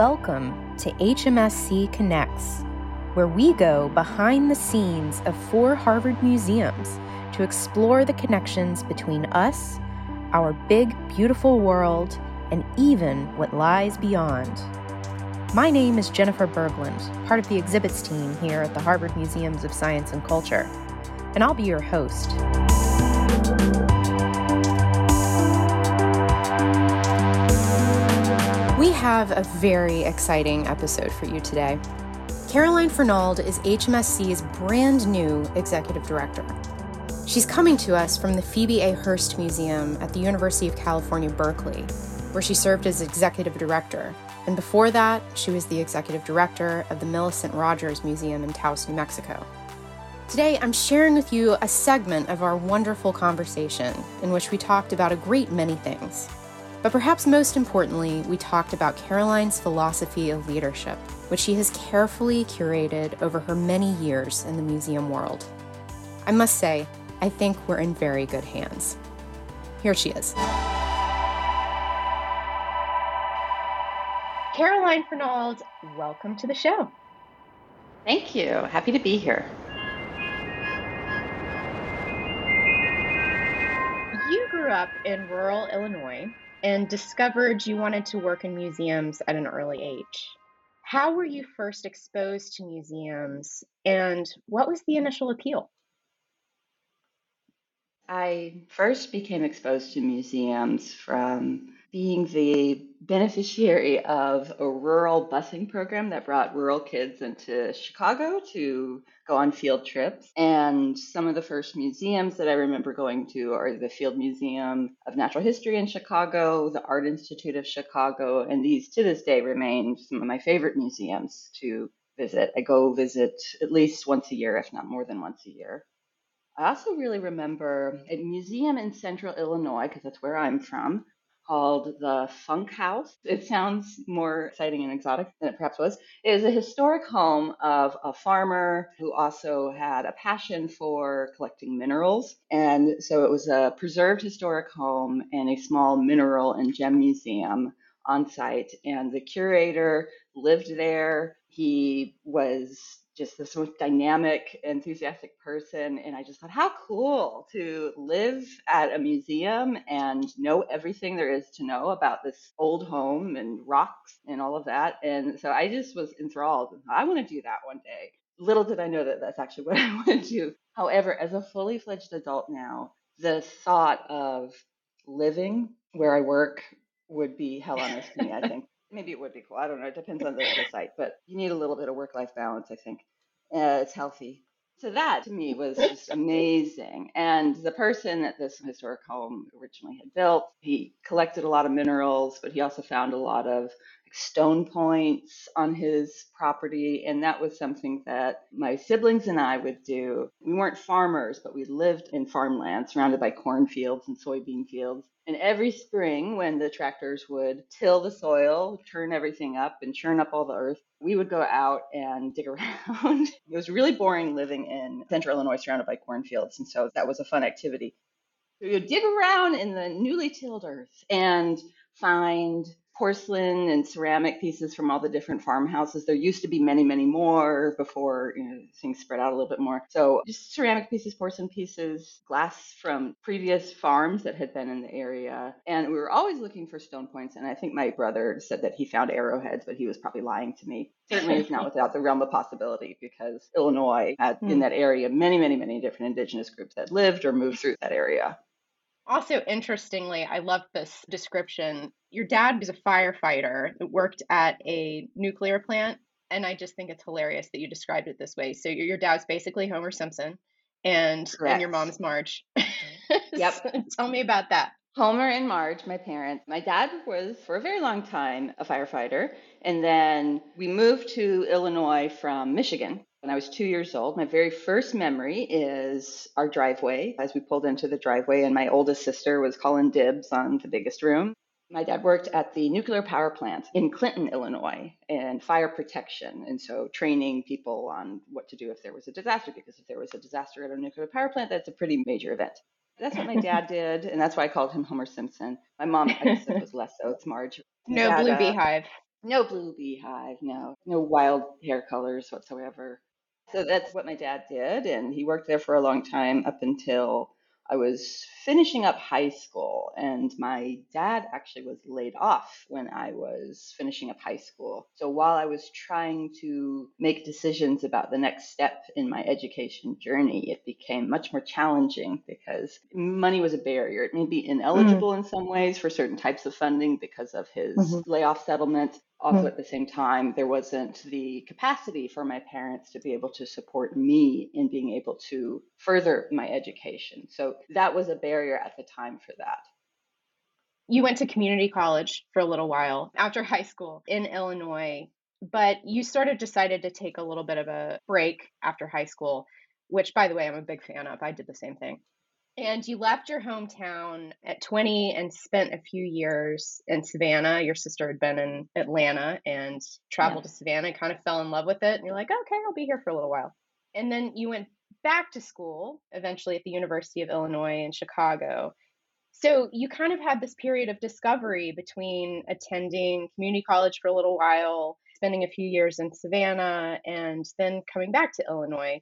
Welcome to HMSC Connects, where we go behind the scenes of four Harvard museums to explore the connections between us, our big, beautiful world, and even what lies beyond. My name is Jennifer Berglund, part of the exhibits team here at the Harvard Museums of Science and Culture, and I'll be your host. Have a very exciting episode for you today. Caroline Fernald is HMSC's brand new executive director. She's coming to us from the Phoebe A. Hearst Museum at the University of California, Berkeley, where she served as executive director. And before that, she was the executive director of the Millicent Rogers Museum in Taos, New Mexico. Today, I'm sharing with you a segment of our wonderful conversation in which we talked about a great many things. But perhaps most importantly, we talked about Caroline's philosophy of leadership, which she has carefully curated over her many years in the museum world. I must say, I think we're in very good hands. Here she is. Caroline Fernald, welcome to the show. Thank you. Happy to be here. You grew up in rural Illinois and discovered you wanted to work in museums at an early age. How were you first exposed to museums and what was the initial appeal? I first became exposed to museums from being the beneficiary of a rural busing program that brought rural kids into Chicago to go on field trips. And some of the first museums that I remember going to are the Field Museum of Natural History in Chicago, the Art Institute of Chicago, and these to this day remain some of my favorite museums to visit. I go visit at least once a year, if not more than once a year. I also really remember a museum in central Illinois, because that's where I'm from, called the Funk House. It sounds more exciting and exotic than it perhaps was. It is a historic home of a farmer who also had a passion for collecting minerals. And so it was a preserved historic home and a small mineral and gem museum on site. And the curator lived there. He was just this most dynamic, enthusiastic person. And I just thought, how cool to live at a museum and know everything there is to know about this old home and rocks and all of that. And so I just was enthralled. I want to do that one day. Little did I know that that's actually what I want to do. However, as a fully fledged adult now, the thought of living where I work would be hell on earth to me, I think maybe it would be cool. I don't know. It depends on the, the site, but you need a little bit of work life balance, I think. Uh, it's healthy. So that to me was just amazing. And the person that this historic home originally had built, he collected a lot of minerals, but he also found a lot of stone points on his property. And that was something that my siblings and I would do. We weren't farmers, but we lived in farmland surrounded by cornfields and soybean fields. And every spring, when the tractors would till the soil, turn everything up, and churn up all the earth, we would go out and dig around. it was really boring living in central Illinois surrounded by cornfields. And so that was a fun activity. We would dig around in the newly tilled earth and find porcelain and ceramic pieces from all the different farmhouses. There used to be many, many more before you know, things spread out a little bit more. So just ceramic pieces, porcelain pieces, glass from previous farms that had been in the area. And we were always looking for stone points. And I think my brother said that he found arrowheads, but he was probably lying to me. Certainly it's not without the realm of possibility because Illinois had in hmm. that area many, many, many different indigenous groups that lived or moved through that area. Also, interestingly, I love this description. Your dad was a firefighter that worked at a nuclear plant. And I just think it's hilarious that you described it this way. So your, your dad's basically Homer Simpson and, and your mom's Marge. Yep. so tell me about that. Homer and Marge, my parents. My dad was, for a very long time, a firefighter. And then we moved to Illinois from Michigan when I was two years old. My very first memory is our driveway as we pulled into the driveway, and my oldest sister was calling dibs on the biggest room. My dad worked at the nuclear power plant in Clinton, Illinois, and fire protection. And so training people on what to do if there was a disaster, because if there was a disaster at a nuclear power plant, that's a pretty major event. That's what my dad did, and that's why I called him Homer Simpson. My mom, I guess, it was less so. It's Marge. No dad, blue uh, beehive. No blue beehive, no, no wild hair colors whatsoever. So that's what my dad did, and he worked there for a long time up until I was finishing up high school. And my dad actually was laid off when I was finishing up high school. So while I was trying to make decisions about the next step in my education journey, it became much more challenging because money was a barrier. It made me ineligible mm. in some ways for certain types of funding because of his mm-hmm. layoff settlement. Also, hmm. at the same time, there wasn't the capacity for my parents to be able to support me in being able to further my education. So that was a barrier at the time for that. You went to community college for a little while after high school in Illinois, but you sort of decided to take a little bit of a break after high school, which, by the way, I'm a big fan of. I did the same thing. And you left your hometown at 20 and spent a few years in Savannah. Your sister had been in Atlanta and traveled to Savannah, kind of fell in love with it. And you're like, okay, I'll be here for a little while. And then you went back to school, eventually at the University of Illinois in Chicago. So you kind of had this period of discovery between attending community college for a little while, spending a few years in Savannah, and then coming back to Illinois.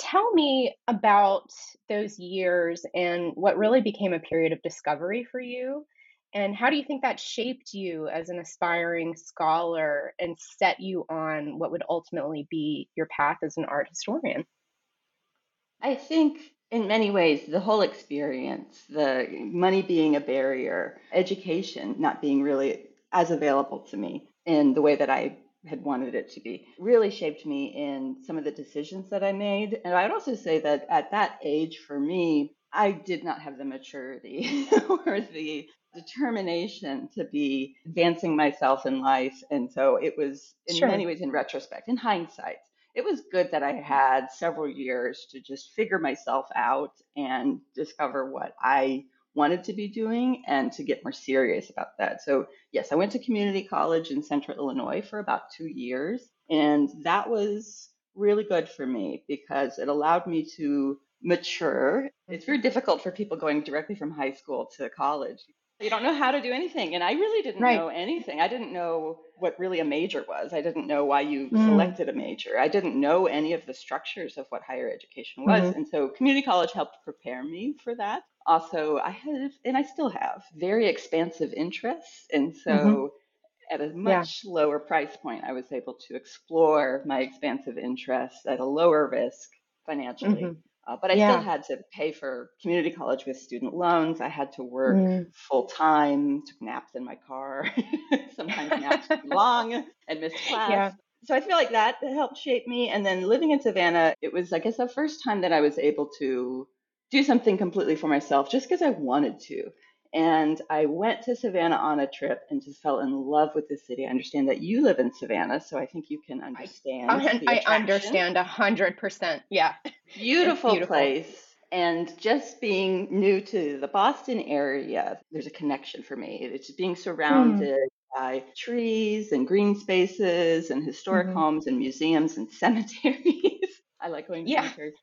Tell me about those years and what really became a period of discovery for you. And how do you think that shaped you as an aspiring scholar and set you on what would ultimately be your path as an art historian? I think in many ways, the whole experience, the money being a barrier, education not being really as available to me in the way that I had wanted it to be really shaped me in some of the decisions that I made. And I'd also say that at that age for me, I did not have the maturity or the determination to be advancing myself in life. And so it was, in sure. many ways, in retrospect, in hindsight, it was good that I had several years to just figure myself out and discover what I wanted to be doing and to get more serious about that. So, yes, I went to community college in central Illinois for about two years. And that was really good for me because it allowed me to mature. It's very difficult for people going directly from high school to college. You don't know how to do anything. And I really didn't right. know anything. I didn't know what really a major was. I didn't know why you mm. selected a major. I didn't know any of the structures of what higher education was. Mm-hmm. And so community college helped prepare me for that also I have and I still have very expansive interests and so mm-hmm. at a much yeah. lower price point I was able to explore my expansive interests at a lower risk financially. Mm-hmm. Uh, but I yeah. still had to pay for community college with student loans. I had to work mm. full time, took naps in my car, sometimes naps too long and missed class. Yeah. So I feel like that helped shape me. And then living in Savannah, it was, I guess, the first time that I was able to do something completely for myself just because I wanted to. And I went to Savannah on a trip and just fell in love with the city. I understand that you live in Savannah, so I think you can understand. I, I understand a hundred percent. Yeah. Beautiful, beautiful place. And just being new to the Boston area, there's a connection for me. It's being surrounded mm. by trees and green spaces and historic mm-hmm. homes and museums and cemeteries. I like going to yeah. cemeteries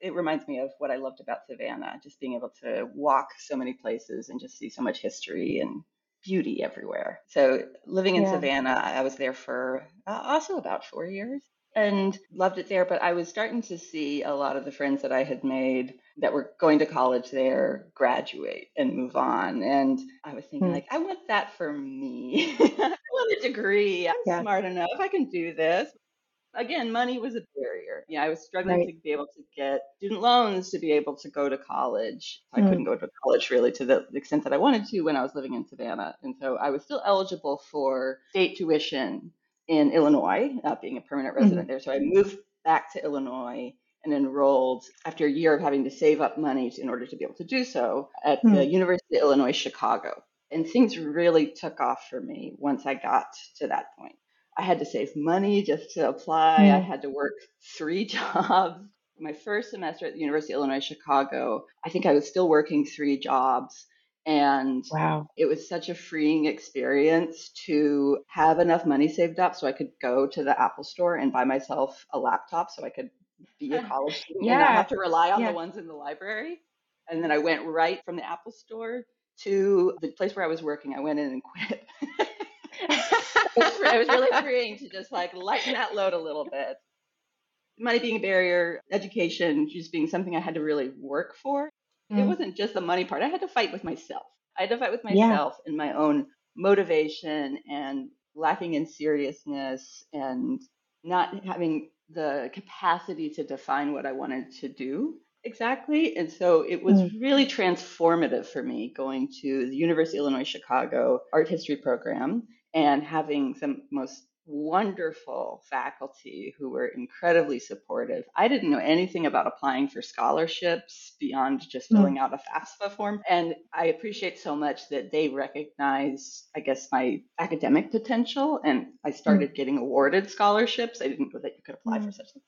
it reminds me of what I loved about Savannah, just being able to walk so many places and just see so much history and beauty everywhere. So living in yeah. Savannah, I was there for uh, also about four years and loved it there. But I was starting to see a lot of the friends that I had made that were going to college there graduate and move on. And I was thinking, hmm. like, I want that for me. I want a degree. I'm yeah. smart enough. I can do this again, money was a barrier. Yeah, I was struggling right. to be able to get student loans to be able to go to college. I mm. couldn't go to college really to the extent that I wanted to when I was living in Savannah. And so I was still eligible for state tuition in Illinois, not being a permanent hmm. resident mm. there. So I moved back to Illinois and enrolled after a year of having to save up money in order to be able to do so at mm. the University of Illinois Chicago. And things really took off for me once I got to that point. I had to save money just to apply. Mm. I had to work three jobs. My first semester at the University of Illinois Chicago, I think I was still working three jobs. And wow. it was such a freeing experience to have enough money saved up so I could go to the Apple store and buy myself a laptop so I could be a college student yeah. and not have to rely on yeah. the ones in the library. And then I went right from the Apple store to the place where I was working. I went in and quit. It was really freeing to just like lighten that load a little bit. Money being a barrier, education just being something I had to really work for. Mm. It wasn't just the money part. I had to fight with myself. I had to fight with myself yeah. and my own motivation and lacking in seriousness and not having the capacity to define what I wanted to do exactly. And so it was mm. really transformative for me going to the University of Illinois Chicago art history program and having some most wonderful faculty who were incredibly supportive. I didn't know anything about applying for scholarships beyond just hmm. filling out a FAFSA form. And I appreciate so much that they recognize, I guess, my academic potential. And I hmm. started getting awarded scholarships. I didn't know that you could apply for hmm. such things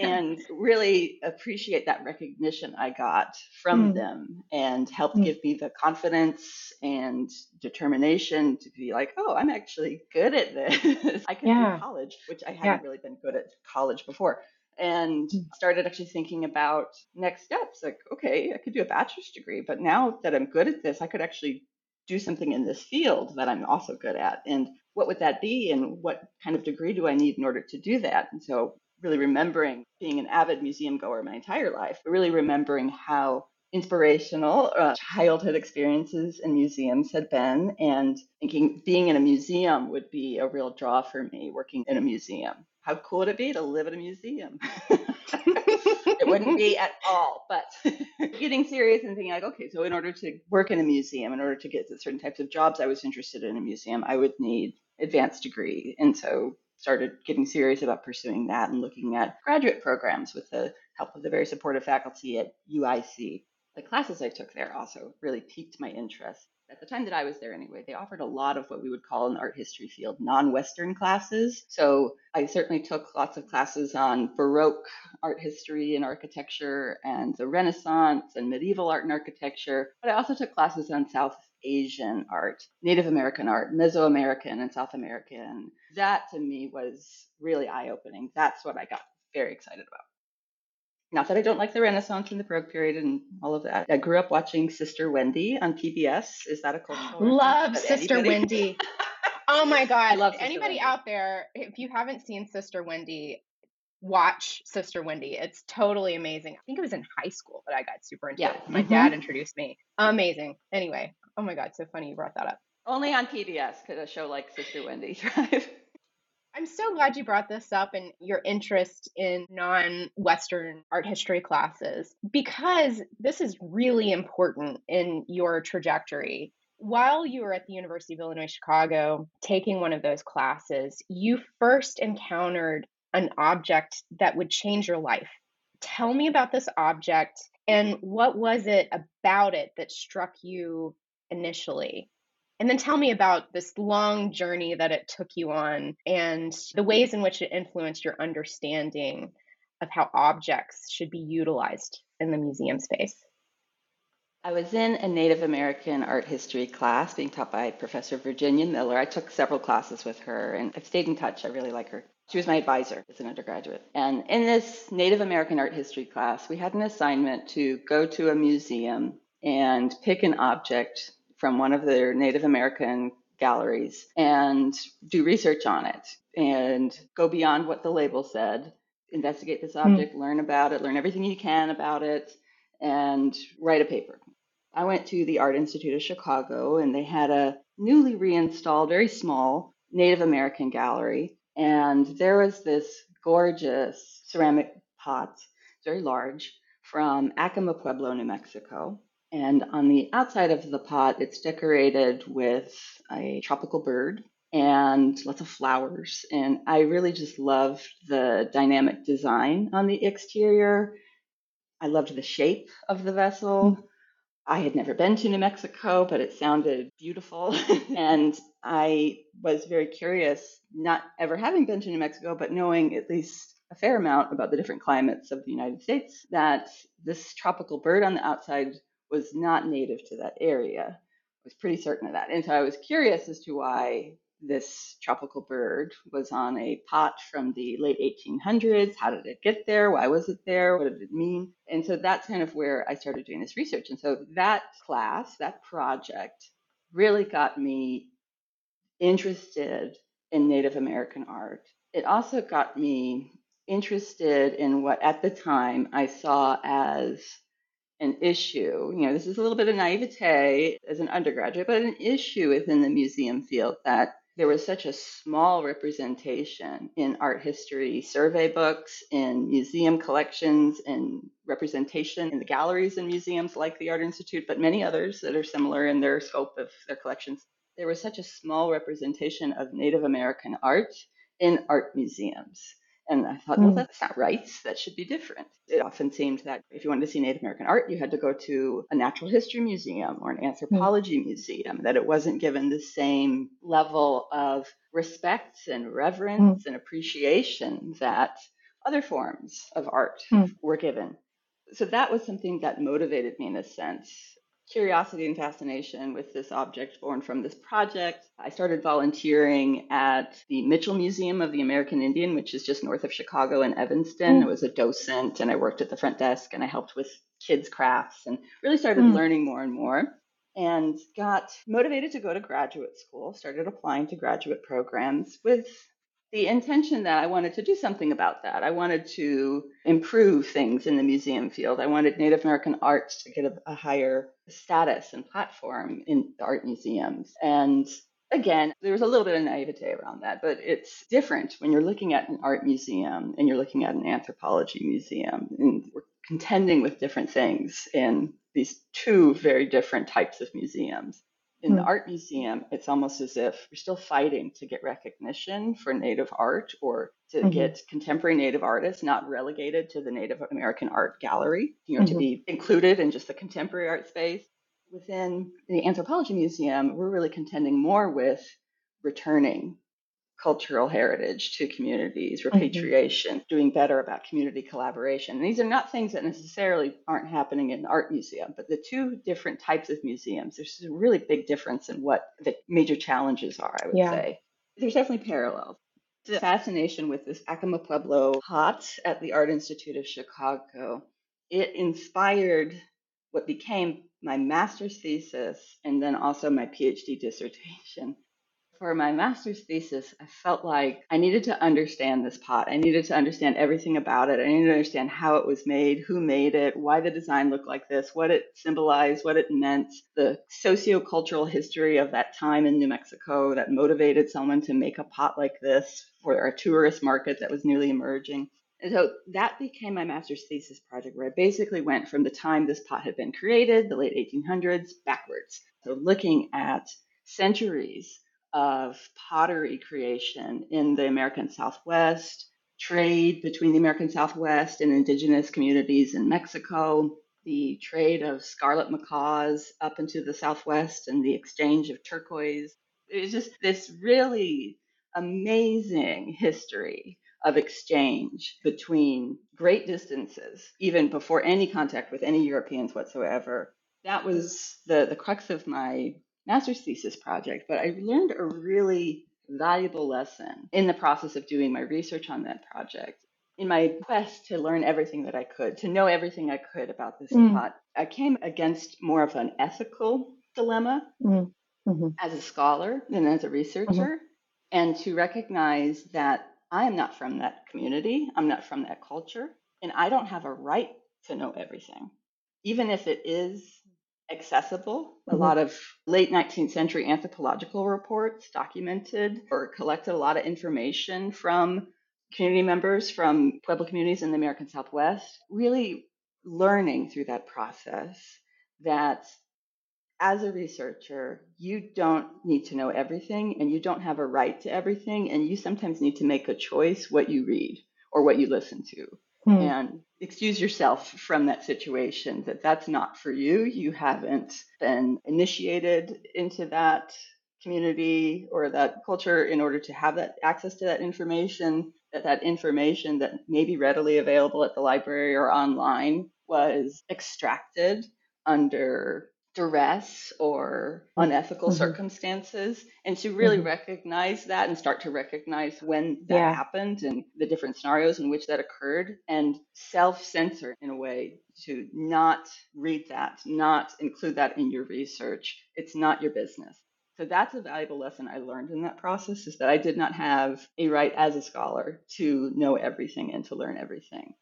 and really appreciate that recognition I got from mm. them and helped mm. give me the confidence and determination to be like, oh, I'm actually good at this. I can yeah. do college, which I hadn't yeah. really been good at college before. And mm. started actually thinking about next steps. Like, okay, I could do a bachelor's degree, but now that I'm good at this, I could actually do something in this field that I'm also good at. And what would that be? And what kind of degree do I need in order to do that? And so really remembering being an avid museum goer my entire life, but really remembering how inspirational uh, childhood experiences in museums had been and thinking being in a museum would be a real draw for me working in a museum. How cool would it be to live in a museum? It wouldn't be at all but getting serious and thinking like okay so in order to work in a museum in order to get certain types of jobs i was interested in a museum i would need advanced degree. And so started getting serious about pursuing that and looking at graduate programs with the help of the very supportive faculty at UIC. The classes I took there also really piqued my interest. At the time that I was there, anyway, they offered a lot of what we would call in the art history field non Western classes. So I certainly took lots of classes on Baroque art history and architecture and the Renaissance and medieval art and architecture. But I also took classes on South Asian art, Native American art, Mesoamerican and South American. That to me was really eye opening. That's what I got very excited about. Not that I don't like the Renaissance and the Baroque period and all of that. I grew up watching Sister Wendy on PBS. Is that a cultural? Love Sister anybody? Wendy. oh my God. Love anybody Wendy. out there, if you haven't seen Sister Wendy, watch Sister Wendy. It's totally amazing. I think it was in high school that I got super into yeah. it. My mm-hmm. dad introduced me. Amazing. Anyway, oh my God, so funny you brought that up. Only on PBS could a show like Sister Wendy thrive. I'm so glad you brought this up and your interest in non Western art history classes because this is really important in your trajectory. While you were at the University of Illinois Chicago taking one of those classes, you first encountered an object that would change your life. Tell me about this object and what was it about it that struck you initially? And then tell me about this long journey that it took you on and the ways in which it influenced your understanding of how objects should be utilized in the museum space. I was in a Native American art history class being taught by Professor Virginia Miller. I took several classes with her and I've stayed in touch. I really like her. She was my advisor as an undergraduate. And in this Native American art history class, we had an assignment to go to a museum and pick an object from one of their Native American galleries and do research on it and go beyond what the label said, investigate this hmm. object, mm. learn about it, learn everything you can about it, and write a paper. I went to the Art Institute of Chicago and they had a newly reinstalled, very small Native American gallery and there was this gorgeous ceramic pot, very large, from Acoma Pueblo, New Mexico. And on the outside of the pot, it's decorated with a tropical bird and lots of flowers. And I really just loved the dynamic design on the exterior. I loved the shape of the vessel. Mm-hmm. I had never been to New Mexico, but it sounded beautiful. and I was very curious, not ever having been to New Mexico, but knowing at least a fair amount about the different climates of the United States, that this tropical bird on the outside was not native to that area. I was pretty certain of that. And so I was curious as to why this tropical bird was on a pot from the late 1800s. How did it get there? Why was it there? What did it mean? And so that's kind of where I started doing this research. And so that class, that project, really got me interested in Native American art. It also got me interested in what at the time I saw as an issue. You know, this is a little bit of naivete as an undergraduate, but an issue within the museum field that there was such a small representation in art history survey books, in museum collections, and representation in the galleries and museums like the Art Institute, but many others that are similar in their scope of their collections. There was such a small representation of Native American art in art museums. And I thought, well, hmm. that's not right. That should be different. It often seemed that if you wanted to see Native American art, you had to go to a natural history museum or an anthropology mm. museum, that it wasn't given the same level of respect and reverence mm. and appreciation that other forms of art mm. were given. So that was something that motivated me in a sense curiosity and fascination with this object born from this project. I started volunteering at the Mitchell Museum of the American Indian, which is just north of Chicago in Evanston. Mm. I was a docent and I worked at the front desk and I helped with kids' crafts and really started mm. learning more and more and got motivated to go to graduate school, started applying to graduate programs with the intention that I wanted to do something about that. I wanted to improve things in the museum field. I wanted Native American arts to get a, a higher status and platform in art museums. And again, there was a little bit of naivete around that, but it's different when you're looking at an art museum and you're looking at an anthropology museum. And we're contending with different things in these two very different types of museums in the hmm. art museum, it's almost as if we're still fighting to get recognition for Native art or to mm-hmm. get contemporary Native artists not relegated to the Native American art gallery, you know, mm-hmm. to be included in just the contemporary art space. Within the Anthropology Museum, we're really contending more with returning cultural heritage to communities, mm-hmm. repatriation, mm-hmm. doing better about community collaboration. And these are not things that necessarily aren't happening in an art museum, but the two different types of museums, there's a really big difference in what the major challenges are, I would yeah. say. There's definitely parallels. The fascination with this Acoma Pueblo pot at the Art Institute of Chicago, it inspired what became my master's thesis and then also my PhD dissertation for my master's thesis, I felt like I needed to understand this pot. I needed to understand everything about it. I needed to understand how it was made, who made it, why the design looked like this, what it symbolized, what it meant, the sociocultural history of that time in New Mexico that motivated someone to make a pot like this for a tourist market that was newly emerging. And so that became my master's thesis project, where I basically went from the time this pot had been created, the late 1800s, backwards. So looking at centuries of pottery creation in the American Southwest, trade between the American Southwest and indigenous communities in Mexico, the trade of scarlet macaws up into the Southwest and the exchange of turquoise. It's just this really amazing history of exchange between great distances, even before any contact with any Europeans whatsoever. That was the, the crux of my master's thesis project, but I learned a really valuable lesson in the process of doing my research on that project. In my quest to learn everything that I could, to know everything I could about this mm. plot, I came against more of an ethical dilemma mm. hmm as a scholar than as a researcher, mm-hmm. and to recognize that I am not from that community, I'm not from that culture, and I don't have a right to know everything. Even if it is accessible. Mm-hmm. A lot of late 19th century anthropological reports documented or collected a lot of information from community members from Pueblo communities in the American Southwest, really learning through that process that as a researcher, you don't need to know everything and you don't have a right to everything. And you sometimes need to make a choice what you read or what you listen to. Hmm. And excuse yourself from that situation that that's not for you you haven't been initiated into that community or that culture in order to have that access to that information that that information that may be readily available at the library or online was extracted under duress or unethical mm-hmm. circumstances and to really mm-hmm. recognize that and start to recognize when that yeah. happened and the different scenarios in which that occurred and self-censor in a way to not read that not include that in your research it's not your business So that's a valuable lesson I learned in that process is that I did not have a right as a scholar to know everything and to learn everything.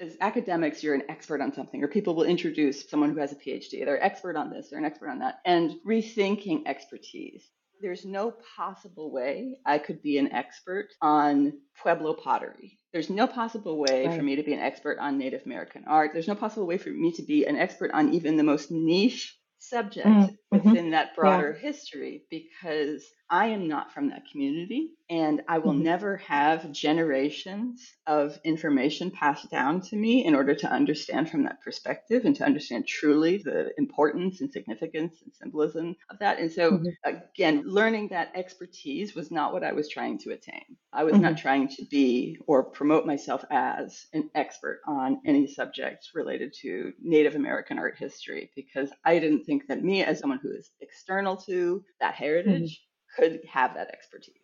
As academics, you're an expert on something, or people will introduce someone who has a PhD. They're an expert on this, they're an expert on that, and rethinking expertise there's no possible way I could be an expert on Pueblo pottery. There's no possible way right. for me to be an expert on Native American art. There's no possible way for me to be an expert on even the most niche subject mm-hmm. Within that broader yeah. history because I am not from that community and I will mm-hmm. never have generations of information passed down to me in order to understand from that perspective and to understand truly the importance and significance and symbolism of that. And so, mm-hmm. again, learning that expertise was not what I was trying to attain. I was not mm-hmm. trying to be or promote myself as an expert on any subject related to Native American art history because I didn't think that me, as someone who is external to that hmm. heritage, could have that expertise.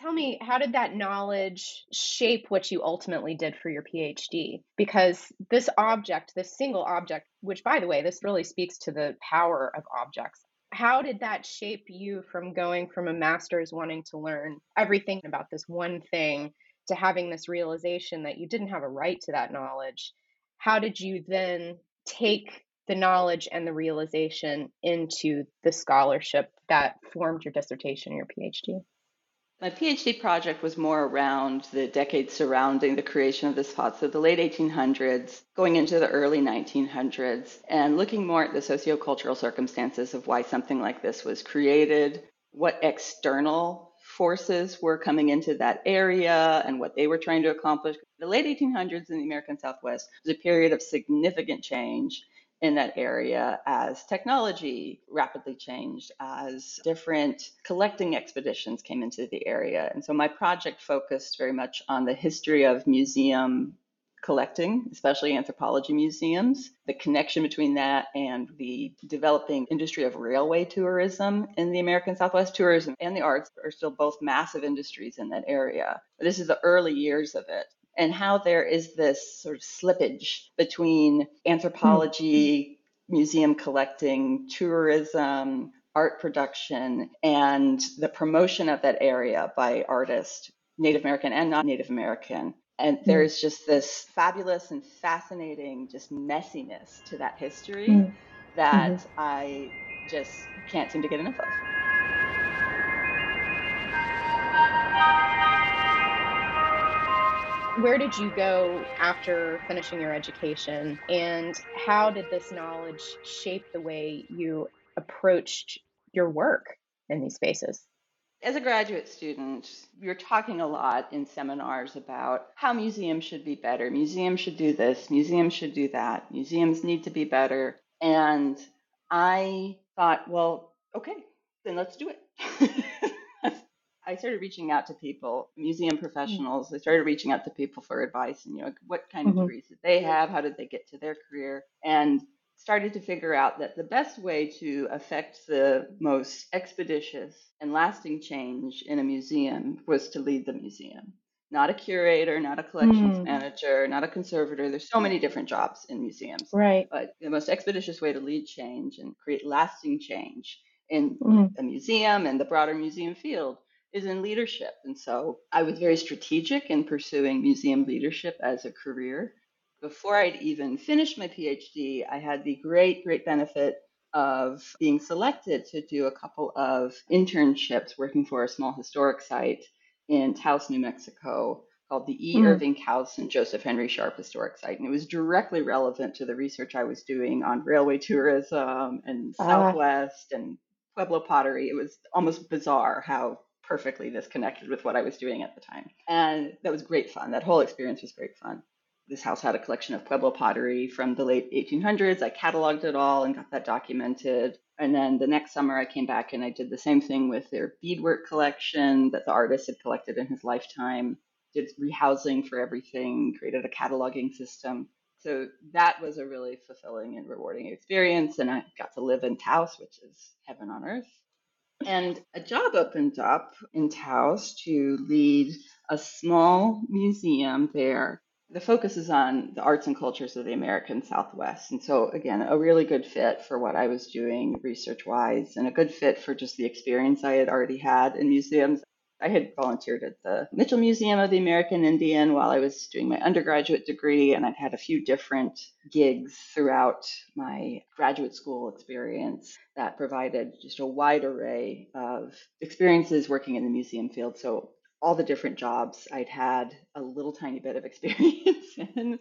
Tell me, how did that knowledge shape what you ultimately did for your PhD? Because this object, this single object, which by the way, this really speaks to the power of objects. How did that shape you from going from a master's wanting to learn everything about this one thing to having this realization that you didn't have a right to that knowledge? How did you then take the knowledge and the realization into the scholarship that formed your dissertation, your PhD? My PhD project was more around the decades surrounding the creation of the spot, so the late 1800s, going into the early 1900s, and looking more at the sociocultural circumstances of why something like this was created, what external forces were coming into that area, and what they were trying to accomplish. The late 1800s in the American Southwest was a period of significant change in that area as technology rapidly changed, as different collecting expeditions came into the area. And so my project focused very much on the history of museum collecting, especially anthropology museums, the connection between that and the developing industry of railway tourism in the American Southwest. Tourism and the arts are still both massive industries in that area. But this is the early years of it and how there is this sort of slippage between anthropology, mm-hmm. museum collecting, tourism, art production, and the promotion of that area by artists, Native American and non Native American. And mm-hmm. there's just this fabulous and fascinating just messiness to that history mm-hmm. that. I just can't seem to get enough of. Where did you go after finishing your education and how did this knowledge shape the way you approached your work in these spaces as a graduate student, you're talking a lot in seminars about how museums should be better. Museums should do this, museums should do that, museums need to be better. And I thought, well, okay, then let's do it. I started reaching out to people, museum mm. professionals. I started reaching out to people for advice and you know what kind of mm-hmm. degrees did they have, how did they get to their career, and started to figure out that the best way to affect the most expeditious and lasting change in a museum was to lead the museum. Not a curator, not a collections mm. manager, not a conservator. There's so many different jobs in museums. Right. But the most expeditious way to lead change and create lasting change in mm. a museum and the broader museum field is in leadership. And so I was very strategic in pursuing museum leadership as a career. Before I'd even finished my PhD, I had the great, great benefit of being selected to do a couple of internships working for a small historic site in Taos, New Mexico, called the E. Mm. Irving Couse and Joseph Henry Sharp Historic Site. And it was directly relevant to the research I was doing on railway tourism and uh. Southwest and Pueblo pottery. It was almost bizarre how perfectly this connected with what I was doing at the time. And that was great fun. That whole experience was great fun. This house had a collection of Pueblo pottery from the late 1800s. I cataloged it all and got that documented. And then the next summer, I came back and I did the same thing with their beadwork collection that the artist had collected in his lifetime. Did rehousing for everything, created a cataloging system. So that was a really fulfilling and rewarding experience. And I got to live in Taos, which is heaven on earth. And a job opened up in Taos to lead a small museum there the focus is on the arts and cultures of the American Southwest. And so, again, a really good fit for what I was doing research wise, and a good fit for just the experience I had already had in museums. I had volunteered at the Mitchell Museum of the American Indian while I was doing my undergraduate degree, and I'd had a few different gigs throughout my graduate school experience that provided just a wide array of experiences working in the museum field. So all the different jobs I'd had a little tiny bit of experience in.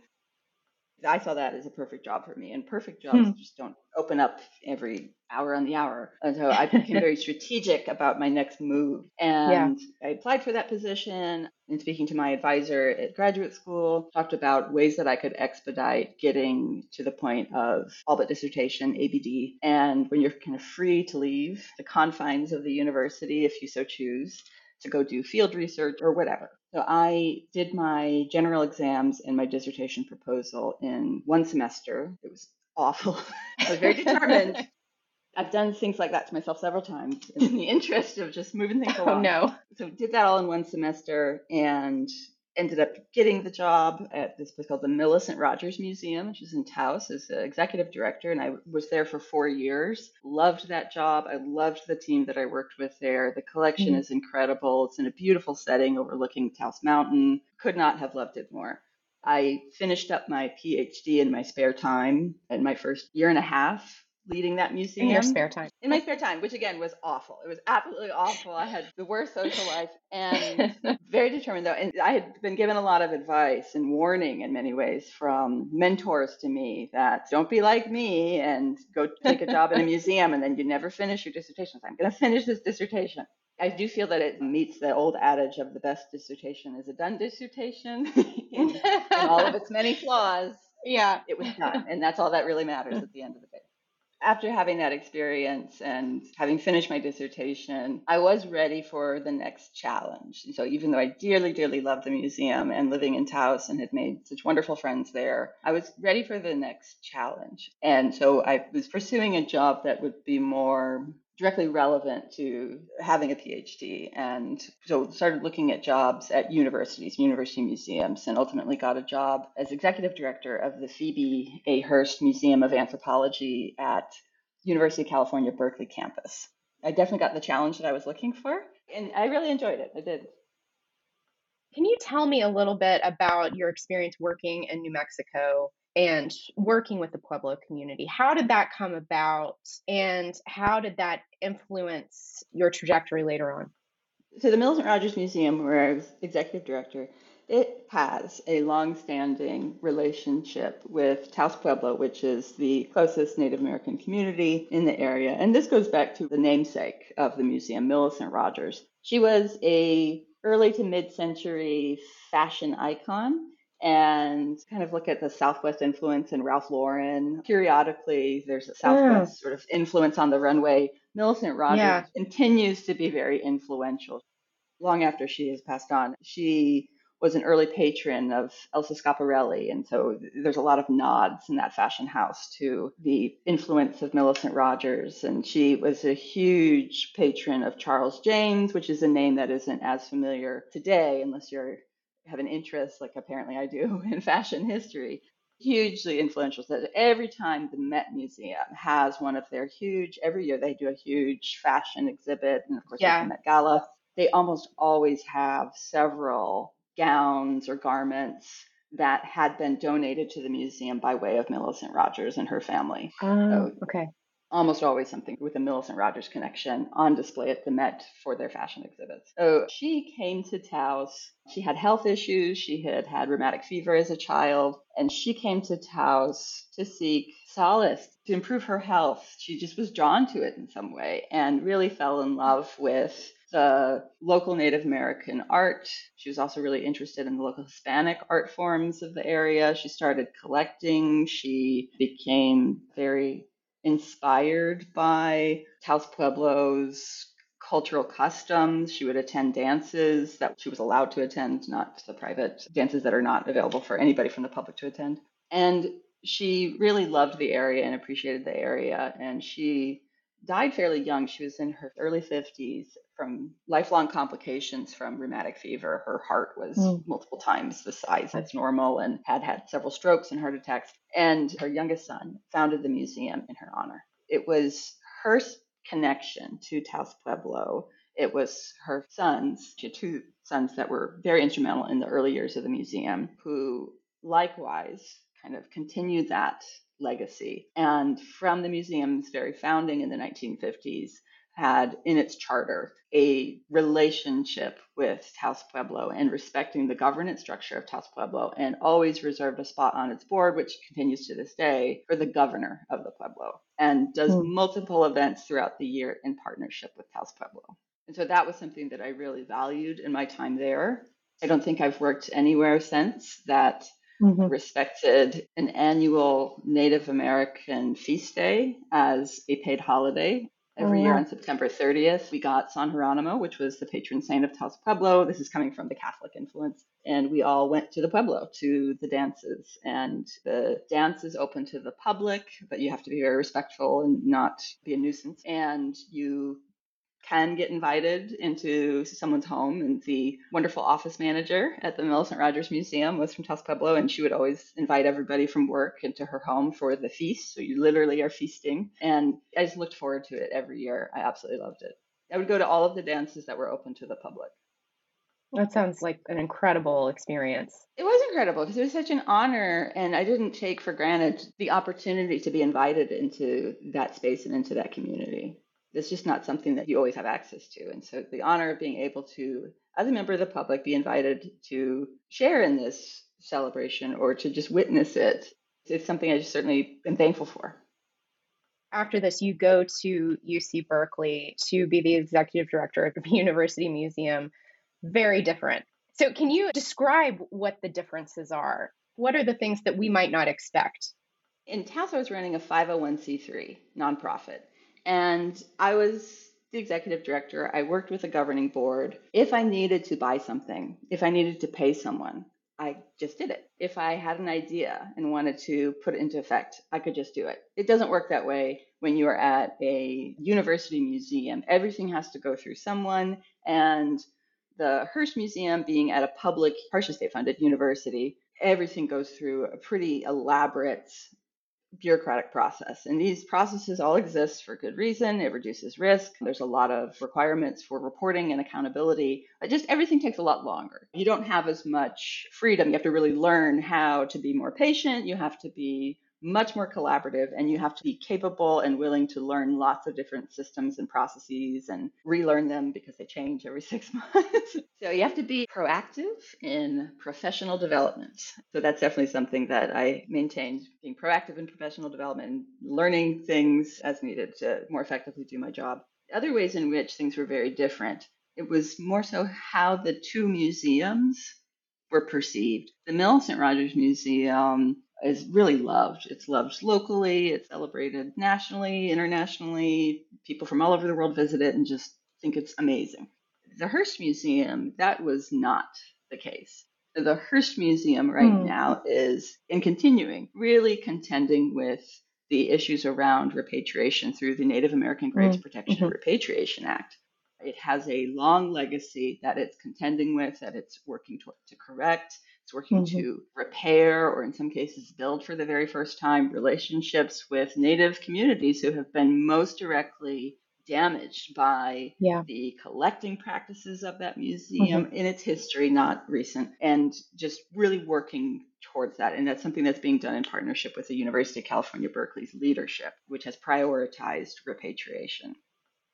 I saw that as a perfect job for me, and perfect jobs hmm. just don't open up every hour on the hour. And so I became very strategic about my next move. And yeah. I applied for that position. And speaking to my advisor at graduate school, talked about ways that I could expedite getting to the point of all but dissertation, ABD. And when you're kind of free to leave the confines of the university, if you so choose, to go do field research or whatever. So I did my general exams and my dissertation proposal in one semester. It was awful. I was very determined. I've done things like that to myself several times in the interest of just moving things oh, along. Oh no. So did that all in one semester and ended up getting the job at this place called the Millicent Rogers Museum, which is in Taos, as the executive director. And I was there for four years. Loved that job. I loved the team that I worked with there. The collection mm-hmm. is incredible. It's in a beautiful setting overlooking Taos Mountain. Could not have loved it more. I finished up my PhD in my spare time in my first year and a half leading that museum. In your spare time. In my spare time, which again was awful. It was absolutely awful. I had the worst social life and very determined though. And I had been given a lot of advice and warning in many ways from mentors to me that don't be like me and go take a job in a museum and then you never finish your dissertation. So I'm going to finish this dissertation. I do feel that it meets the old adage of the best dissertation is a done dissertation in, in all of its many flaws. Yeah. It was done. And that's all that really matters at the end of the day after having that experience and having finished my dissertation, I was ready for the next challenge. And so, even though I dearly, dearly loved the museum and living in Taos and had made such wonderful friends there, I was ready for the next challenge. And so, I was pursuing a job that would be more directly relevant to having a PhD. And so started looking at jobs at universities, university museums, and ultimately got a job as executive director of the Phoebe A. Hearst Museum of Anthropology at University of California, Berkeley campus. I definitely got the challenge that I was looking for, and I really enjoyed it. I did. Can you tell me a little bit about your experience working in New Mexico and working with the Pueblo community. How did that come about and how did that influence your trajectory later on? So, the Millicent Rogers Museum, where I was executive director, it has a long-standing relationship with Taos Pueblo, which is the closest Native American community in the area. And this goes back to the namesake of the museum, Millicent Rogers. She was a early to mid-century fashion icon and kind of look at the Southwest influence in Ralph Lauren. Periodically, there's a hmm. Southwest yeah. sort of influence on the runway. Millicent Rogers yeah. continues to be very influential. Long after she has passed on, she was an early patron of Elsa Schiaparelli. And so there's a lot of nods in that fashion house to the influence of Millicent Rogers. And she was a huge patron of Charles James, which is a name that isn't as familiar today unless you're have an interest, like apparently I do, in fashion history, hugely influential. So every time the Met Museum has one of their huge, every year they do a huge fashion exhibit, and of course, yeah. the Met Gala, they almost always have several gowns or garments that had been donated to the museum by way of Millicent Rogers and her family. Um, so okay almost always something with a Millicent Rogers connection on display at the Met for their fashion exhibits. So she came to Taos. She had health issues. She had had rheumatic fever as a child, and she came to Taos to seek solace, to improve her health. She just was drawn to it in some way and really fell in love with the local Native American art. She was also really interested in the local Hispanic art forms of the area. She started collecting. She became very inspired by Taos Pueblo's cultural customs. She would attend dances that she was allowed to attend, not the private dances that are not available for anybody from the public to attend. And she really loved the area and appreciated the area. And she died fairly young. She was in her early 50s from lifelong complications from rheumatic fever. Her heart was mm. multiple times the size that's normal and had had several strokes and heart attacks. And her youngest son founded the museum in her honor. It was her connection to Taos Pueblo. It was her sons, she had two sons that were very instrumental in the early years of the museum, who likewise kind of continued that legacy. And from the museum's very founding in the 1950s, had in its charter a relationship with Taos Pueblo and respecting the governance structure of Taos Pueblo, and always reserved a spot on its board, which continues to this day, for the governor of the Pueblo, and does mm. multiple events throughout the year in partnership with Taos Pueblo. And so that was something that I really valued in my time there. I don't think I've worked anywhere since that mm-hmm. respected an annual Native American feast day as a paid holiday. Every oh, year on September 30th, we got San Geronimo, which was the patron saint of Taos Pueblo. This is coming from the Catholic influence. And we all went to the Pueblo to the dances. And the dance is open to the public, but you have to be very respectful and not be a nuisance. And you can get invited into someone's home. And the wonderful office manager at the Millicent Rogers Museum was from Taos Pueblo, and she would always invite everybody from work into her home for the feast. So you literally are feasting. And I just looked forward to it every year. I absolutely loved it. I would go to all of the dances that were open to the public. That sounds like an incredible experience. It was incredible because it was such an honor, and I didn't take for granted the opportunity to be invited into that space and into that community it's just not something that you always have access to. And so the honor of being able to, as a member of the public, be invited to share in this celebration or to just witness it, it's something I just certainly am thankful for. After this, you go to UC Berkeley to be the executive director of the University Museum. Very different. So, can you describe what the differences are? What are the things that we might not expect? In Taos, I was running a 501c3 nonprofit. And I was the executive director. I worked with a governing board. If I needed to buy something, if I needed to pay someone, I just did it. If I had an idea and wanted to put it into effect, I could just do it. It doesn't work that way when you are at a university museum. Everything has to go through someone, and the Hearst Museum being at a public, partially state funded university, everything goes through a pretty elaborate bureaucratic process. And these processes all exist for good reason. It reduces risk. There's a lot of requirements for reporting and accountability. Just everything takes a lot longer. You don't have as much freedom. You have to really learn how to be more patient. You have to be much more collaborative and you have to be capable and willing to learn lots of different systems and processes and relearn them because they change every six months. so you have to be proactive in professional development. So that's definitely something that I maintained being proactive in professional development and learning things as needed to more effectively do my job. Other ways in which things were very different. It was more so how the two museums were perceived. The Millicent Rogers Museum is really loved. It's loved locally, it's celebrated nationally, internationally. People from all over the world visit it and just think it's amazing. The Hearst Museum, that was not the case. The Hearst Museum right mm. now is, in continuing, really contending with the issues around repatriation through the Native American Graves mm. Protection mm-hmm. and Repatriation Act. It has a long legacy that it's contending with, that it's working to, to correct. It's working mm-hmm. to repair or, in some cases, build for the very first time relationships with Native communities who have been most directly damaged by yeah. the collecting practices of that museum mm-hmm. in its history, not recent, and just really working towards that. And that's something that's being done in partnership with the University of California, Berkeley's leadership, which has prioritized repatriation.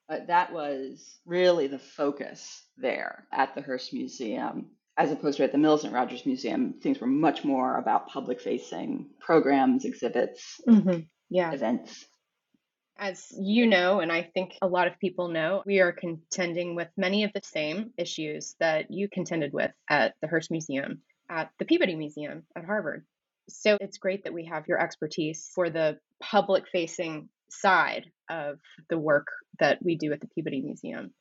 But that was really the focus there at the Hearst Museum as opposed to at the Millicent Rogers Museum, things were much more about public facing programs, exhibits, mm-hmm. yeah. events. As you know, and I think a lot of people know, we are contending with many of the same issues that you contended with at the Hearst Museum, at the Peabody Museum at Harvard. So it's great that we have your expertise for the public facing side of the work that we do at the Peabody Museum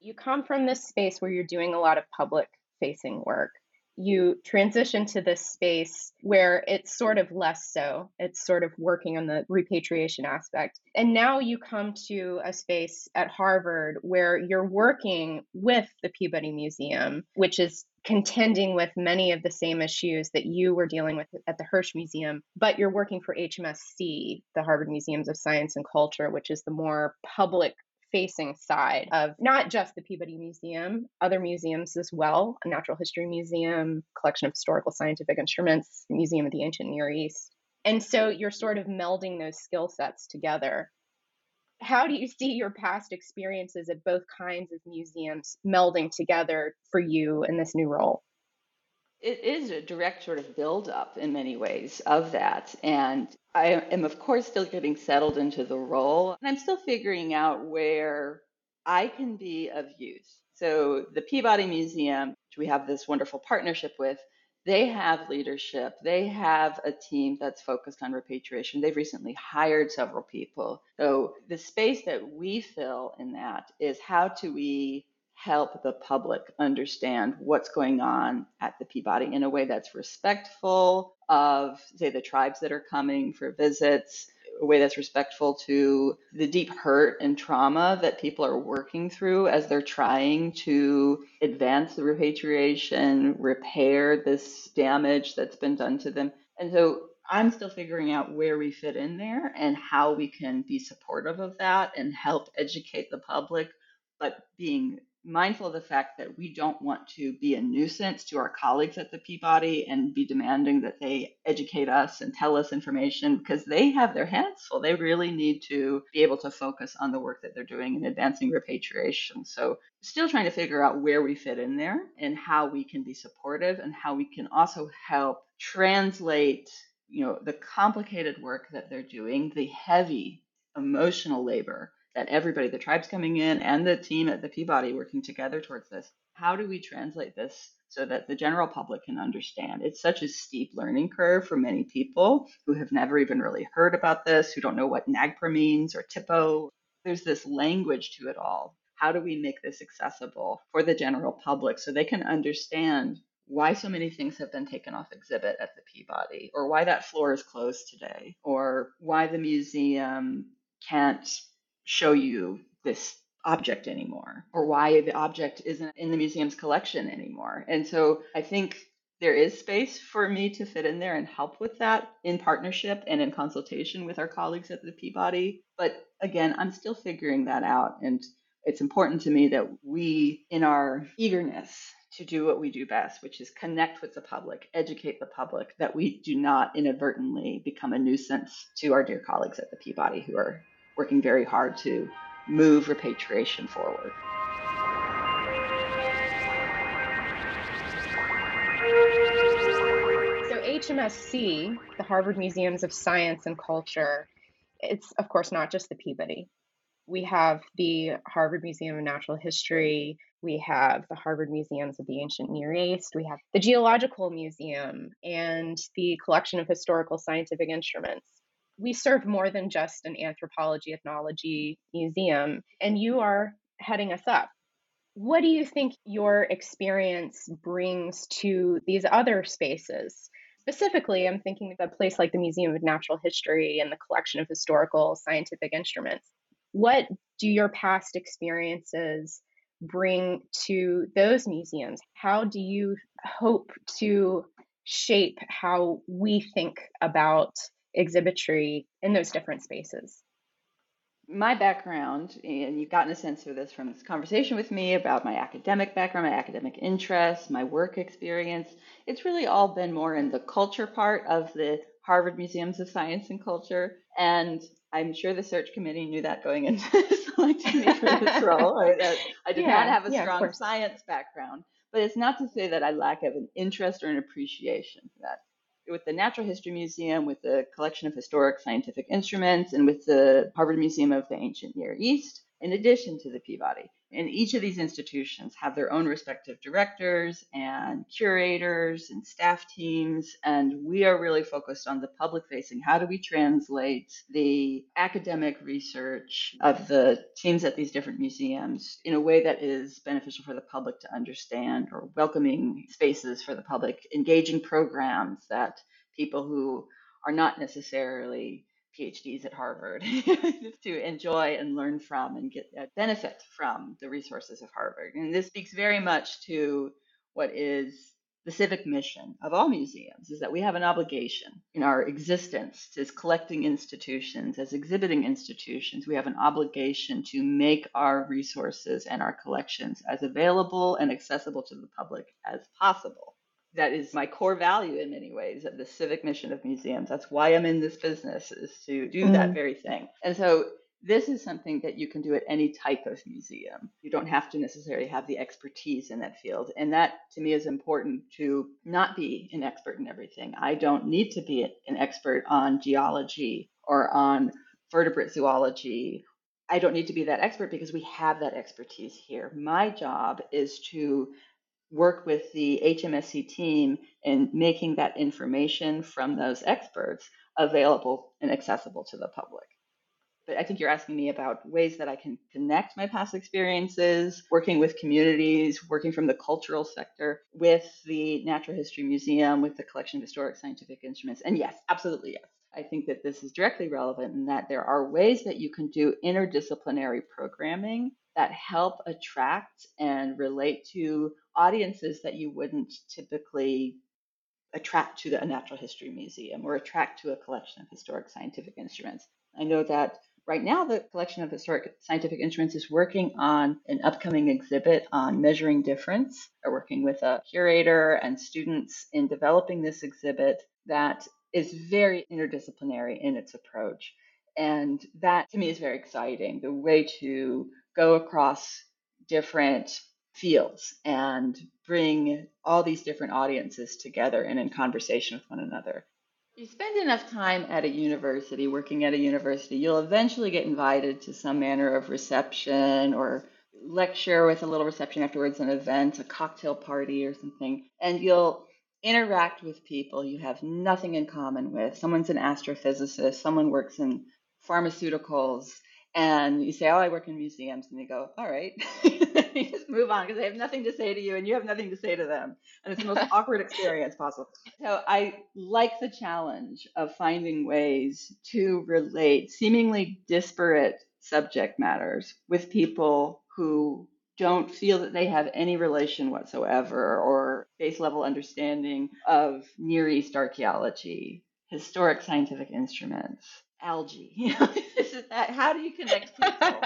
you come from this space where you're doing a lot of public facing work you transition to this space where it's sort of less so. It's sort of working on the repatriation aspect. And now you come to a space at Harvard where you're working with the Peabody Museum, which is contending with many of the same issues that you were dealing with at the Hearst Museum, but you're working for HMSC, the Harvard Museums of Science and Culture, which is the more public facing side of not just the Peabody Museum, other museums as well, a natural history museum, collection of historical scientific instruments, Museum of the Ancient Near East. And so you're sort of melding those skill sets together. How do you see your past experiences at both kinds of museums melding together for you in this new role? It is a direct sort of build up in many ways of that. And I am, of course, still getting settled into the role. And I'm still figuring out where I can be of use. So, the Peabody Museum, which we have this wonderful partnership with, they have leadership. They have a team that's focused on repatriation. They've recently hired several people. So, the space that we fill in that is how do we help the public understand what's going on at the Peabody in a way that's respectful of, say, the tribes that are coming for visits, a way that's respectful to the deep hurt and trauma that people are working through as they're trying to advance the repatriation, repair this damage that's been done to them. And so I'm still figuring out where we fit in there and how we can be supportive of that and help educate the public, but being mindful of the fact that we don't want to be a nuisance to our colleagues at the Peabody and be demanding that they educate us and tell us information because they have their hands full. They really need to be able to focus on the work that they're doing in advancing repatriation. So, still trying to figure out where we fit in there and how we can be supportive and how we can also help translate you know the complicated work that they're doing the heavy emotional labor that everybody, the tribes coming in and the team at the Peabody working together towards this. How do we translate this so that the general public can understand? It's such a steep learning curve for many people who have never even really heard about this, who don't know what NAGPRA means or THPO. There's this language to it all. How do we make this accessible for the general public so they can understand why so many things have been taken off exhibit at the Peabody, or why that floor is closed today, or why the museum can't show you this object anymore or why the object isn't in the museum's collection anymore. And so I think there is space for me to fit in there and help with that in partnership and in consultation with our colleagues at the Peabody. But again, I'm still figuring that out. And it's important to me that we, in our eagerness to do what we do best, which is connect with the public, educate the public, that we do not inadvertently become a nuisance to our dear colleagues at the Peabody who are working very hard to move repatriation forward. So, HMSC, the Harvard Museums of Science and Culture, it's of course not just the Peabody. We have the Harvard Museum of Natural History, we have the Harvard Museums of the Ancient Near East, we have the Geological Museum, and the collection of historical scientific instruments we serve more than just an anthropology ethnology museum and you are heading us up. What do you think your experience brings to these other spaces? Specifically i'm thinking of a place like the museum of natural history and the collection of historical scientific instruments. What do your past experiences bring to those museums? How do you hope to shape how we think about exhibitry in those different spaces? My background, and you've gotten a sense of this from this conversation with me about my academic background, my academic interests, my work experience, it's really all been more in the culture part of the Harvard Museums of Science and Culture. And I'm sure the search committee knew that going into selecting me for this role. I, I did yeah, not have a yeah, strong science background, but it's not to say that I lack of an interest or an appreciation for that with the Natural History Museum, with the collection of historic scientific instruments, and with the Harvard Museum of the Ancient Near East, in addition to the Peabody. And each of these institutions have their own respective directors and curators and staff teams. And we are really focused on the public facing. How do we translate the academic research of the teams at these different museums in a way that is beneficial for the public to understand or welcoming spaces for the public, engaging programs that people who are not necessarily PhDs at Harvard to enjoy and learn from and get a benefit from the resources of Harvard. And this speaks very much to what is the civic mission of all museums is that we have an obligation in our existence as collecting institutions, as exhibiting institutions. We have an obligation to make our resources and our collections as available and accessible to the public as possible that is my core value in many ways of the civic mission of museums. That's why I'm in this business is to do mm. that very thing. And so this is something that you can do at any type of museum. You don't have to necessarily have the expertise in that field. And that to me is important to not be an expert in everything. I don't need to be an expert on geology or on vertebrate zoology. I don't need to be that expert because we have that expertise here. My job is to work with the HMSC team in making that information from those experts available and accessible to the public. But I think you're asking me about ways that I can connect my past experiences, working with communities, working from the cultural sector, with the Natural History Museum, with the collection of historic scientific instruments. And yes, absolutely yes. I think that this is directly relevant in that there are ways that you can do interdisciplinary programming that help attract and relate to audiences that you wouldn't typically attract to the natural history museum or attract to a collection of historic scientific instruments. I know that right now the collection of historic scientific instruments is working on an upcoming exhibit on measuring difference. They're working with a curator and students in developing this exhibit that is very interdisciplinary in its approach. And that to me is very exciting. The way to go across different fields and bring all these different audiences together and in conversation with one another. You spend enough time at a university, working at a university, you'll eventually get invited to some manner of reception or lecture with a little reception afterwards, an event, a cocktail party or something, and you'll interact with people you have nothing in common with. Someone's an astrophysicist, someone works in pharmaceuticals, and you say, "Oh, I work in museums," and they go, "All right," you just move on because they have nothing to say to you, and you have nothing to say to them, and it's the most awkward experience possible. So I like the challenge of finding ways to relate seemingly disparate subject matters with people who don't feel that they have any relation whatsoever or base level understanding of Near East archaeology, historic scientific instruments, algae. You know, this is that. How do you connect people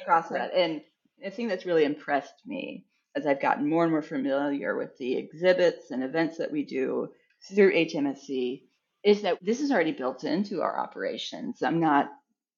across that? And the thing that's really impressed me as I've gotten more and more familiar with the exhibits and events that we do through HMSC is that this is already built into our operations. I'm not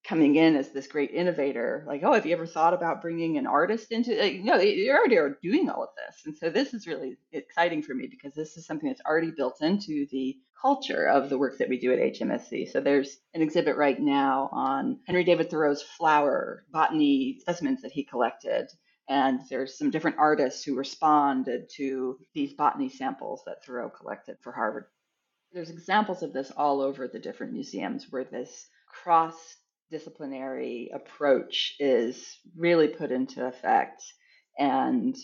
coming in as this great innovator like oh have you ever thought about bringing an artist into no you already are doing all of this. And so this is really exciting for me because this is something that's already built into the culture of the work that we do at hmsc so there's an exhibit right now on henry david thoreau's flower botany specimens that he collected. And there's some different artists who responded to these botany samples that thoreau collected for harvard. There's examples of this all over the different museums where this cross disciplinary approach is really put into effect and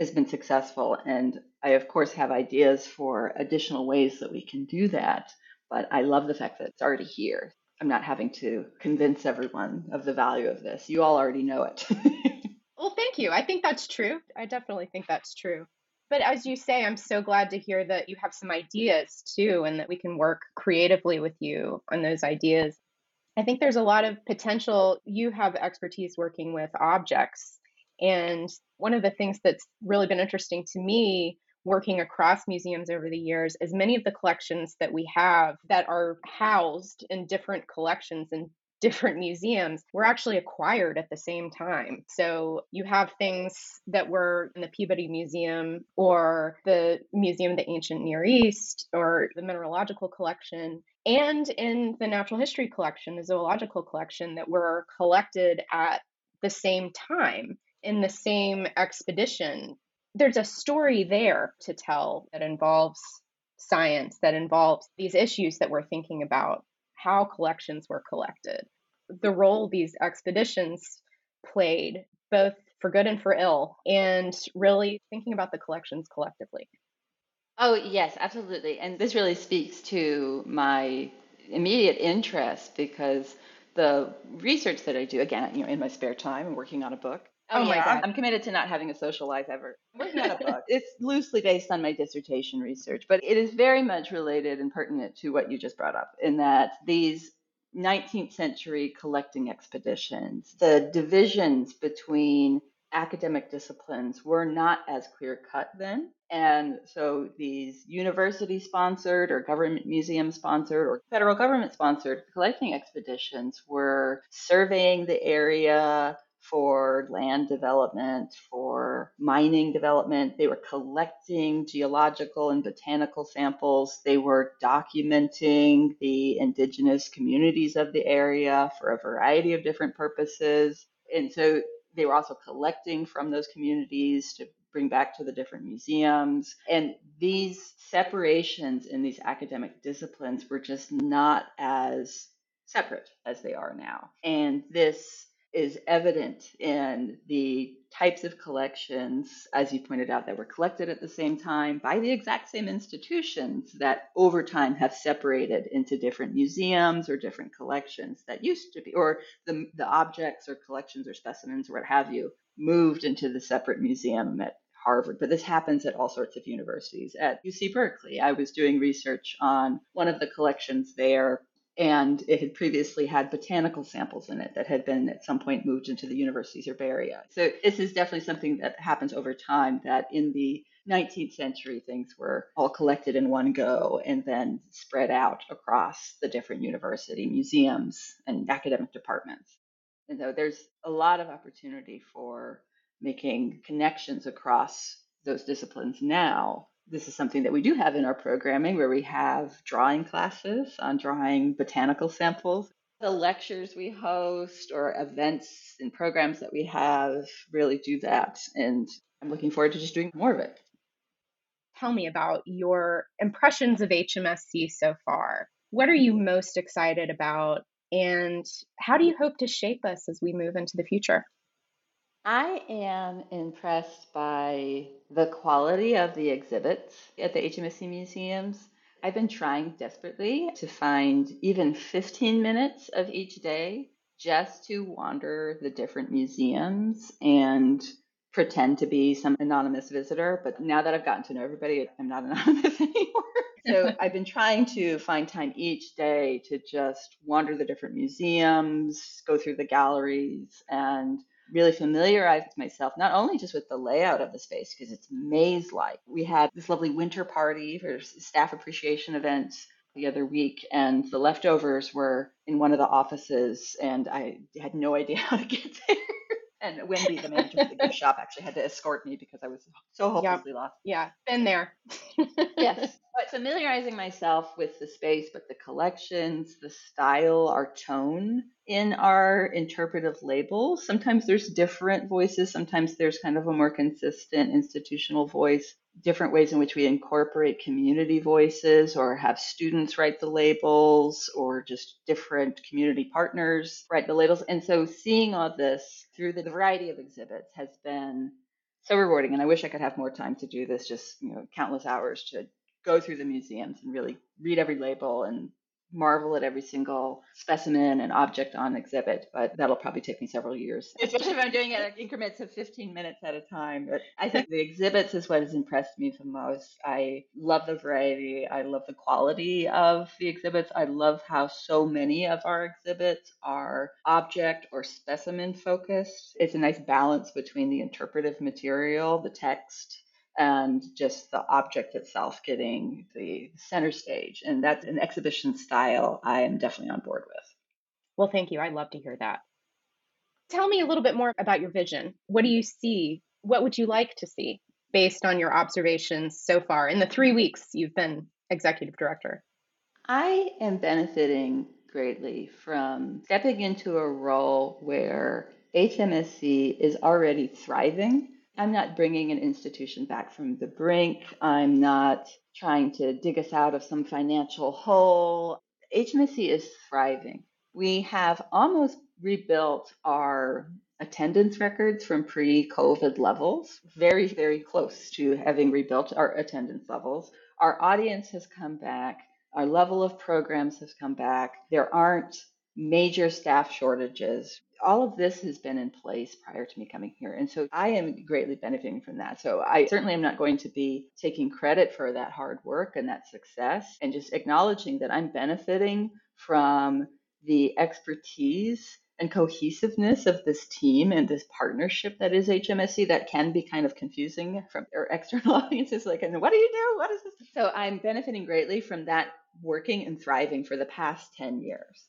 has been successful. And I, of course, have ideas for additional ways that we can do that. But I love the fact that it's already here. I'm not having to convince everyone of the value of this. You all already know it. well, thank you. I think that's true. I definitely think that's true. But as you say, I'm so glad to hear that you have some ideas too, and that we can work creatively with you on those ideas. I think there's a lot of potential. You have expertise working with objects. And one of the things that's really been interesting to me working across museums over the years is many of the collections that we have that are housed in different collections in different museums were actually acquired at the same time. So you have things that were in the Peabody Museum or the Museum of the Ancient Near East or the Mineralogical Collection and in the Natural History Collection, the Zoological Collection that were collected at the same time in the same expedition. There's a story there to tell that involves science, that involves these issues that we're thinking about, how collections were collected, the role these expeditions played, both for good and for ill, and really thinking about the collections collectively. Oh, yes, absolutely. And this really speaks to my immediate interest because the research that I do, again, you know, in my spare time, I'm working on a book. Oh, oh my God. I'm committed to not having a social life ever. I'm working on a book. it's loosely based on my dissertation research, but it is very much related and pertinent to what you just brought up in that these 19th century collecting expeditions, the divisions between academic disciplines were not as clear cut then. And so these university sponsored or government museum sponsored or federal government sponsored collecting expeditions were surveying the area for land development, for mining development. They were collecting geological and botanical samples. They were documenting the indigenous communities of the area for a variety of different purposes. And so they were also collecting from those communities to bring back to the different museums. And these separations in these academic disciplines were just not as separate as they are now. And this is evident in the types of collections, as you pointed out, that were collected at the same time by the exact same institutions that over time have separated into different museums or different collections that used to be, or the, the objects or collections or specimens or what have you moved into the separate museum at Harvard, but this happens at all sorts of universities. At UC Berkeley, I was doing research on one of the collections there and it had previously had botanical samples in it that had been at some point moved into the university's herbaria. So this is definitely something that happens over time that in the 19th century things were all collected in one go and then spread out across the different university museums and academic departments. And so there's a lot of opportunity for making connections across those disciplines now this is something that we do have in our programming where we have drawing classes on drawing botanical samples. The lectures we host or events and programs that we have really do that. And I'm looking forward to just doing more of it. Tell me about your impressions of HMSC so far. What are you most excited about? And how do you hope to shape us as we move into the future? I am impressed by the quality of the exhibits at the HMSC museums. I've been trying desperately to find even 15 minutes of each day just to wander the different museums and pretend to be some anonymous visitor. But now that I've gotten to know everybody, I'm not anonymous anymore. so I've been trying to find time each day to just wander the different museums, go through the galleries, and really familiarized myself not only just with the layout of the space because it's maze like. We had this lovely winter party for staff appreciation events the other week and the leftovers were in one of the offices and I had no idea how to get there. And Wendy, the manager of the gift shop, actually had to escort me because I was so hopelessly yep. lost. Yeah, been there. yes, but familiarizing myself with the space, but the collections, the style, our tone in our interpretive labels. Sometimes there's different voices, sometimes there's kind of a more consistent institutional voice, different ways in which we incorporate community voices or have students write the labels or just different community partners write the labels. And so seeing all this through the variety of exhibits has been so rewarding and i wish i could have more time to do this just you know countless hours to go through the museums and really read every label and marvel at every single specimen and object on exhibit, but that'll probably take me several years, especially if I'm doing it in increments of 15 minutes at a time. But I think the exhibits is what has impressed me the most. I love the variety, I love the quality of the exhibits. I love how so many of our exhibits are object or specimen focused. It's a nice balance between the interpretive material, the text, and just the object itself getting the center stage. And that's an exhibition style I am definitely on board with. Well, thank you. I'd love to hear that. Tell me a little bit more about your vision. What do you see? What would you like to see based on your observations so far in the three weeks you've been executive director? I am benefiting greatly from stepping into a role where HMSC is already thriving. I'm not bringing an institution back from the brink. I'm not trying to dig us out of some financial hole. HMSC is thriving. We have almost rebuilt our attendance records from pre COVID levels, very, very close to having rebuilt our attendance levels. Our audience has come back, our level of programs has come back. There aren't major staff shortages. All of this has been in place prior to me coming here. And so I am greatly benefiting from that. So I certainly am not going to be taking credit for that hard work and that success and just acknowledging that I'm benefiting from the expertise and cohesiveness of this team and this partnership that is HMSC that can be kind of confusing from our external audiences. Like, and what do you do? What is this? So I'm benefiting greatly from that working and thriving for the past 10 years.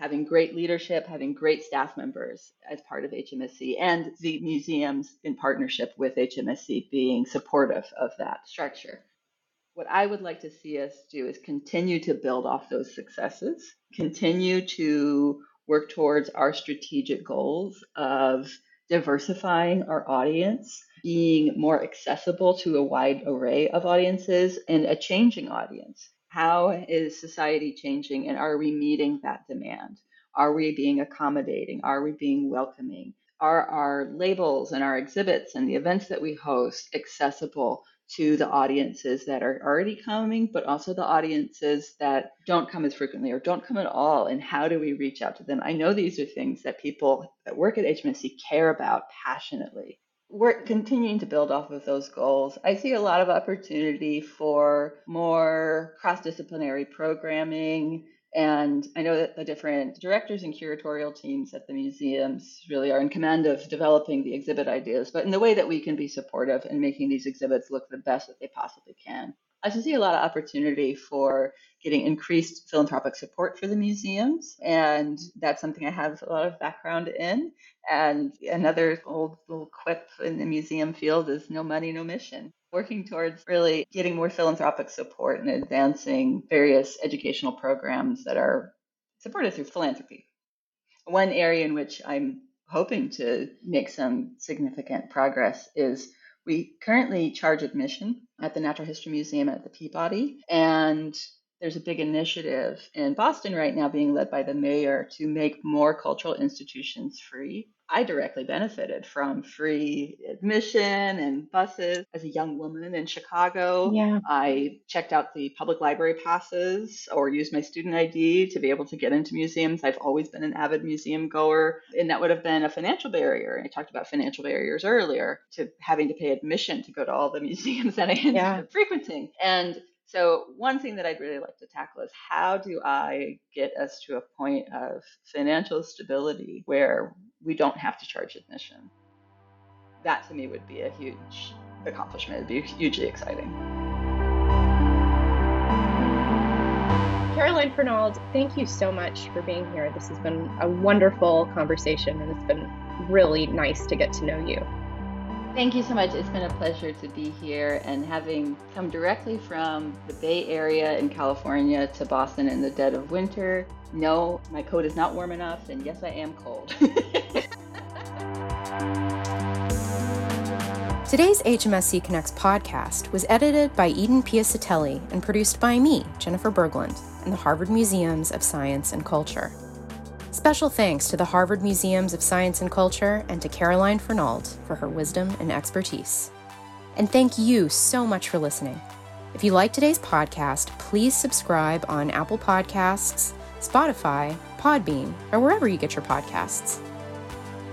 Having great leadership, having great staff members as part of HMSC, and the museums in partnership with HMSC being supportive of that structure. What I would like to see us do is continue to build off those successes, continue to work towards our strategic goals of diversifying our audience, being more accessible to a wide array of audiences, and a changing audience. How is society changing, and are we meeting that demand? Are we being accommodating? Are we being welcoming? Are our labels and our exhibits and the events that we host accessible to the audiences that are already coming, but also the audiences that don't come as frequently or don't come at all. And how do we reach out to them? I know these are things that people that work at HMSC care about passionately. We're continuing to build off of those goals. I see a lot of opportunity for more cross disciplinary programming and I know that the different directors and curatorial teams at the museums really are in command of developing the exhibit ideas, but in the way that we can be supportive in making these exhibits look the best that they possibly can. I see a lot of opportunity for getting increased philanthropic support for the museums, and that's something I have a lot of background in. And another old little quip in the museum field is no money, no mission working towards really getting more philanthropic support and advancing various educational programs that are supported through philanthropy. One area in which I'm hoping to make some significant progress is we currently charge admission at the Natural History Museum at the Peabody, and there's a big initiative in Boston right now being led by the mayor to make more cultural institutions free. I directly benefited from free admission and buses as a young woman in Chicago. Yeah. I checked out the public library passes or used my student ID to be able to get into museums. I've always been an avid museum goer, and that would have been a financial barrier. I talked about financial barriers earlier to having to pay admission to go to all the museums that I ended yeah. up frequenting. And so, one thing that I'd really like to tackle is how do I get us to a point of financial stability where we don't have to charge admission? That to me would be a huge accomplishment. It'd be hugely exciting. Caroline Fernald, thank you so much for being here. This has been a wonderful conversation and it's been really nice to get to know you. Thank you so much. It's been a pleasure to be here and having come directly from the Bay Area in California to Boston in the dead of winter. No, my coat is not warm enough, and yes, I am cold. Today's HMSC Connects podcast was edited by Eden Piacatelli and produced by me, Jennifer Berglund, in the Harvard Museums of Science and Culture. Special thanks to the Harvard Museums of Science and Culture and to Caroline Fernald for her wisdom and expertise. And thank you so much for listening. If you like today's podcast, please subscribe on Apple Podcasts, Spotify, Podbean, or wherever you get your podcasts.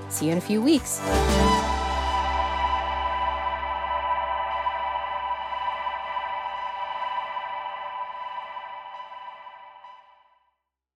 See you in a few weeks.